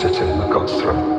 sitting on God's throne.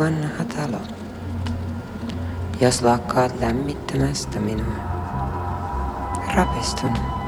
Vanha talo. Jos lakkaat lämmittämästä minua, rapistun.